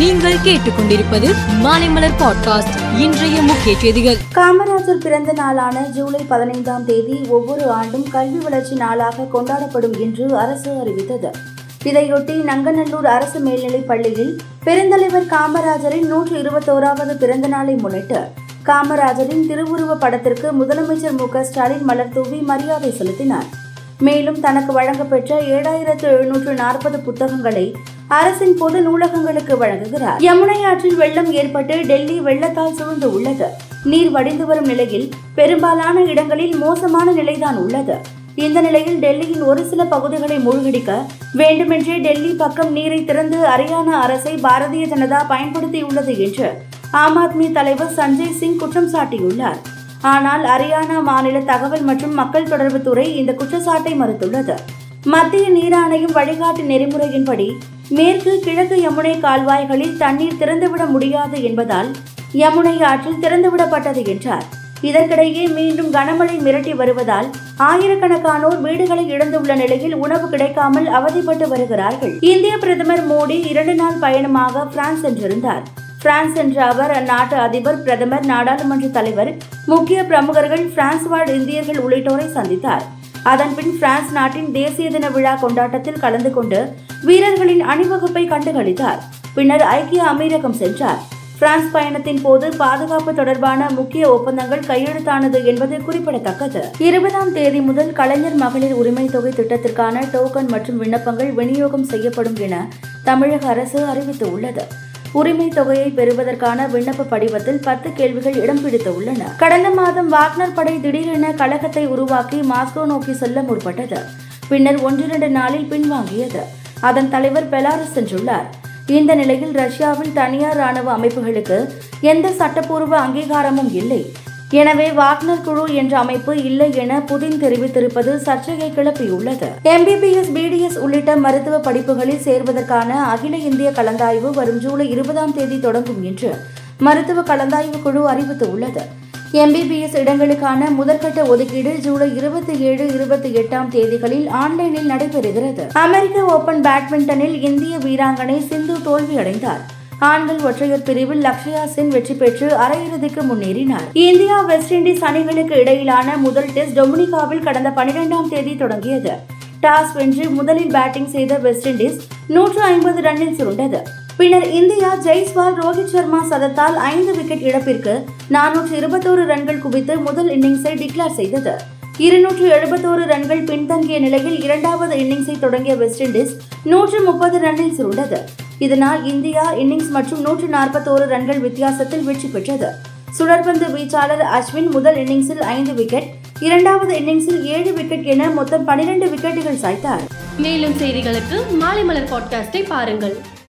நீங்கள் கேட்டுக்கொண்டிருப்பது மாலைமலர் பாட்காஸ்ட். இன்றைய முக்கிய செய்திகள். காமராஜர் பிறந்த நாளான ஜூலை பதினைந்தாம் தேதி ஒவ்வொரு ஆண்டும் கல்வி வளர்ச்சி நாளாக கொண்டாடப்படும் என்று அரசு அறிவித்தது. இதையொட்டி நங்கநல்லூர் அரசு மேல்நிலைப் பள்ளியில் பெருந்தலைவர் காமராஜரின் நூற்று இருபத்தோராவது பிறந்த நாளை முன்னிட்டு காமராஜரின் திருவுருவ படத்திற்கு முதலமைச்சர் மு க ஸ்டாலின் மலர் தூவி மரியாதை செலுத்தினார். மேலும் தனக்கு வழங்கப்பெற்ற ஏழாயிரத்து எழுநூற்று நாற்பது புத்தகங்களை அரசின் பொது நூலகங்களுக்கு வழங்குகிறார். யமுனை ஆற்றில் வெள்ளம் ஏற்பட்டு டெல்லி வெள்ளத்தால் சூழ்ந்து உள்ளது. நீர் வடிந்து வரும் நிலையில் பெரும்பாலான இடங்களில் மோசமான நிலைதான் உள்ளது. இந்த நிலையில் டெல்லியின் ஒரு சில பகுதிகளை மூழ்கடிக்க வேண்டுமென்றே டெல்லி பக்கம் நீரை திறந்து அரியானா அரசை பாரதிய ஜனதா பயன்படுத்தியுள்ளது என்று ஆம் ஆத்மி தலைவர் சஞ்சய் சிங் குற்றம் சாட்டியுள்ளார். ஆனால் அரியானா மாநில தகவல் மற்றும் மக்கள் தொடர்புத்துறை இந்த குற்றச்சாட்டை மறுத்துள்ளது. மத்திய நீர் ஆணையம் வழிகாட்டு நெறிமுறையின்படி மேற்கு கிழக்கு யமுனை கால்வாய்களில் தண்ணீர் திறந்துவிட முடியாது என்பதால் யமுனை ஆற்றில் திறந்துவிடப்பட்டது என்றார். இதற்கிடையே மீண்டும் கனமழை மிரட்டி வருவதால் ஆயிரக்கணக்கானோர் வீடுகளை இழந்துள்ள நிலையில் உணவு கிடைக்காமல் அவதிப்பட்டு வருகிறார்கள். இந்திய பிரதமர் மோடி இரண்டு நாள் பயணமாக பிரான்ஸ் சென்றிருந்தார். பிரான்ஸ் சென்ற அவர் அந்நாட்டு அதிபர் பிரதமர் நாடாளுமன்ற தலைவர் முக்கிய பிரமுகர்கள் பிரான்ஸ் வாழ் இந்தியர்கள் உள்ளிட்டோரை சந்தித்தார். அதன்பின் பிரான்ஸ் நாட்டின் தேசிய தின விழா கொண்டாட்டத்தில் கலந்து கொண்டு வீரர்களின் அணிவகுப்பை கண்டுகளித்தார். பின்னர் ஐக்கிய அமீரகம் சென்றார். பிரான்ஸ் பயணத்தின் போது பாதுகாப்பு தொடர்பான முக்கிய ஒப்பந்தங்கள் கையெழுத்தானது என்பது குறிப்பிடத்தக்கது. இருபதாம் தேதி முதல் கலைஞர் மகளிர் உரிமை தொகை திட்டத்திற்கான டோக்கன் மற்றும் விண்ணப்பங்கள் விநியோகம் செய்யப்படும் என தமிழக அரசு அறிவித்துள்ளது. உரிமை தொகையை பெறுவதற்கான விண்ணப்ப படிவத்தில் பத்து கேள்விகள் இடம் பிடித்து உள்ளன. கடந்த மாதம் வாக்னர் படை திடீரென கழகத்தை உருவாக்கி மாஸ்கோ நோக்கி செல்ல முற்பட்டது. பின்னர் ஒன்றிரண்டு நாளில் பின்வாங்கியது. அதன் தலைவர் பெலாரஸ் சென்றுள்ளார். இந்த நிலையில் ரஷ்யாவில் தனியார் ராணுவ அமைப்புகளுக்கு எந்த சட்டப்பூர்வ அங்கீகாரமும் இல்லை. எனவே வாக்னர் குழு என்ற அமைப்பு இல்லை என புதின் தெரிவித்திருப்பது சர்ச்சையை கிளப்பியுள்ளது. எம்பிபிஎஸ் பிடிஎஸ் உள்ளிட்ட மருத்துவ படிப்புகளில் சேர்வதற்கான அகில இந்திய கலந்தாய்வு வரும் ஜூலை இருபதாம் தேதி தொடங்கும் என்று மருத்துவ கலந்தாய்வு குழு அறிவித்துள்ளது. எம்பிபிஎஸ் இடங்களுக்கான முதற்கட்ட ஒதுக்கீடு ஜூலை இருபத்தி ஏழு இருபத்தி எட்டாம் தேதிகளில் ஆன்லைனில் நடைபெறுகிறது. அமெரிக்க ஓபன் பேட்மிண்டனில் இந்திய வீராங்கனை சிந்து தோல்வியடைந்தார். ஆண்கள் ஒற்றையர் பிரிவில் லக்ஷயா சென் வெற்றி பெற்று அரையிறுதிக்கு முன்னேறினார். இந்தியா வெஸ்ட் இண்டீஸ் அணிகளுக்கு இடையிலான முதல் டெஸ்ட் டொமினிகாவில் கடந்த பனிரெண்டாம் தேதி தொடங்கியது. டாஸ் வென்று முதலில் பேட்டிங் செய்த வெஸ்ட் இண்டீஸ் நூற்று ஐம்பது ரன்னில் சுருண்டது. பின்னர் இந்தியா ஜெய்ஸ்வால் ரோஹித் சர்மா சதத்தால் ஐந்து விக்கெட் இழப்பிற்கு நானூற்று இருபத்தோரு ரன்கள் குவித்து முதல் இன்னிங்ஸை டிக்ளேர் செய்தது. இருநூற்று எழுபத்தோரு ரன்கள் பின்தங்கிய நிலையில் இரண்டாவது இன்னிங்ஸை தொடங்கிய வெஸ்ட் இண்டீஸ் நூற்று முப்பது ரன்னில் சுருண்டது. இதனால் இந்தியா இன்னிங்ஸ் மற்றும் நூற்று நாற்பத்தோரு ரன்கள் வித்தியாசத்தில் வெற்றி பெற்றது. சுழற்பந்து வீச்சாளர் அஸ்வின் முதல் இன்னிங்ஸில் ஐந்து விக்கெட் இரண்டாவது இன்னிங்ஸில் ஏழு விக்கெட் என மொத்தம் பனிரெண்டு விக்கெட்டுகள் சாய்த்தார். மேலும் செய்திகளுக்கு மாலை மலர் பாட்காஸ்டை பாருங்கள்.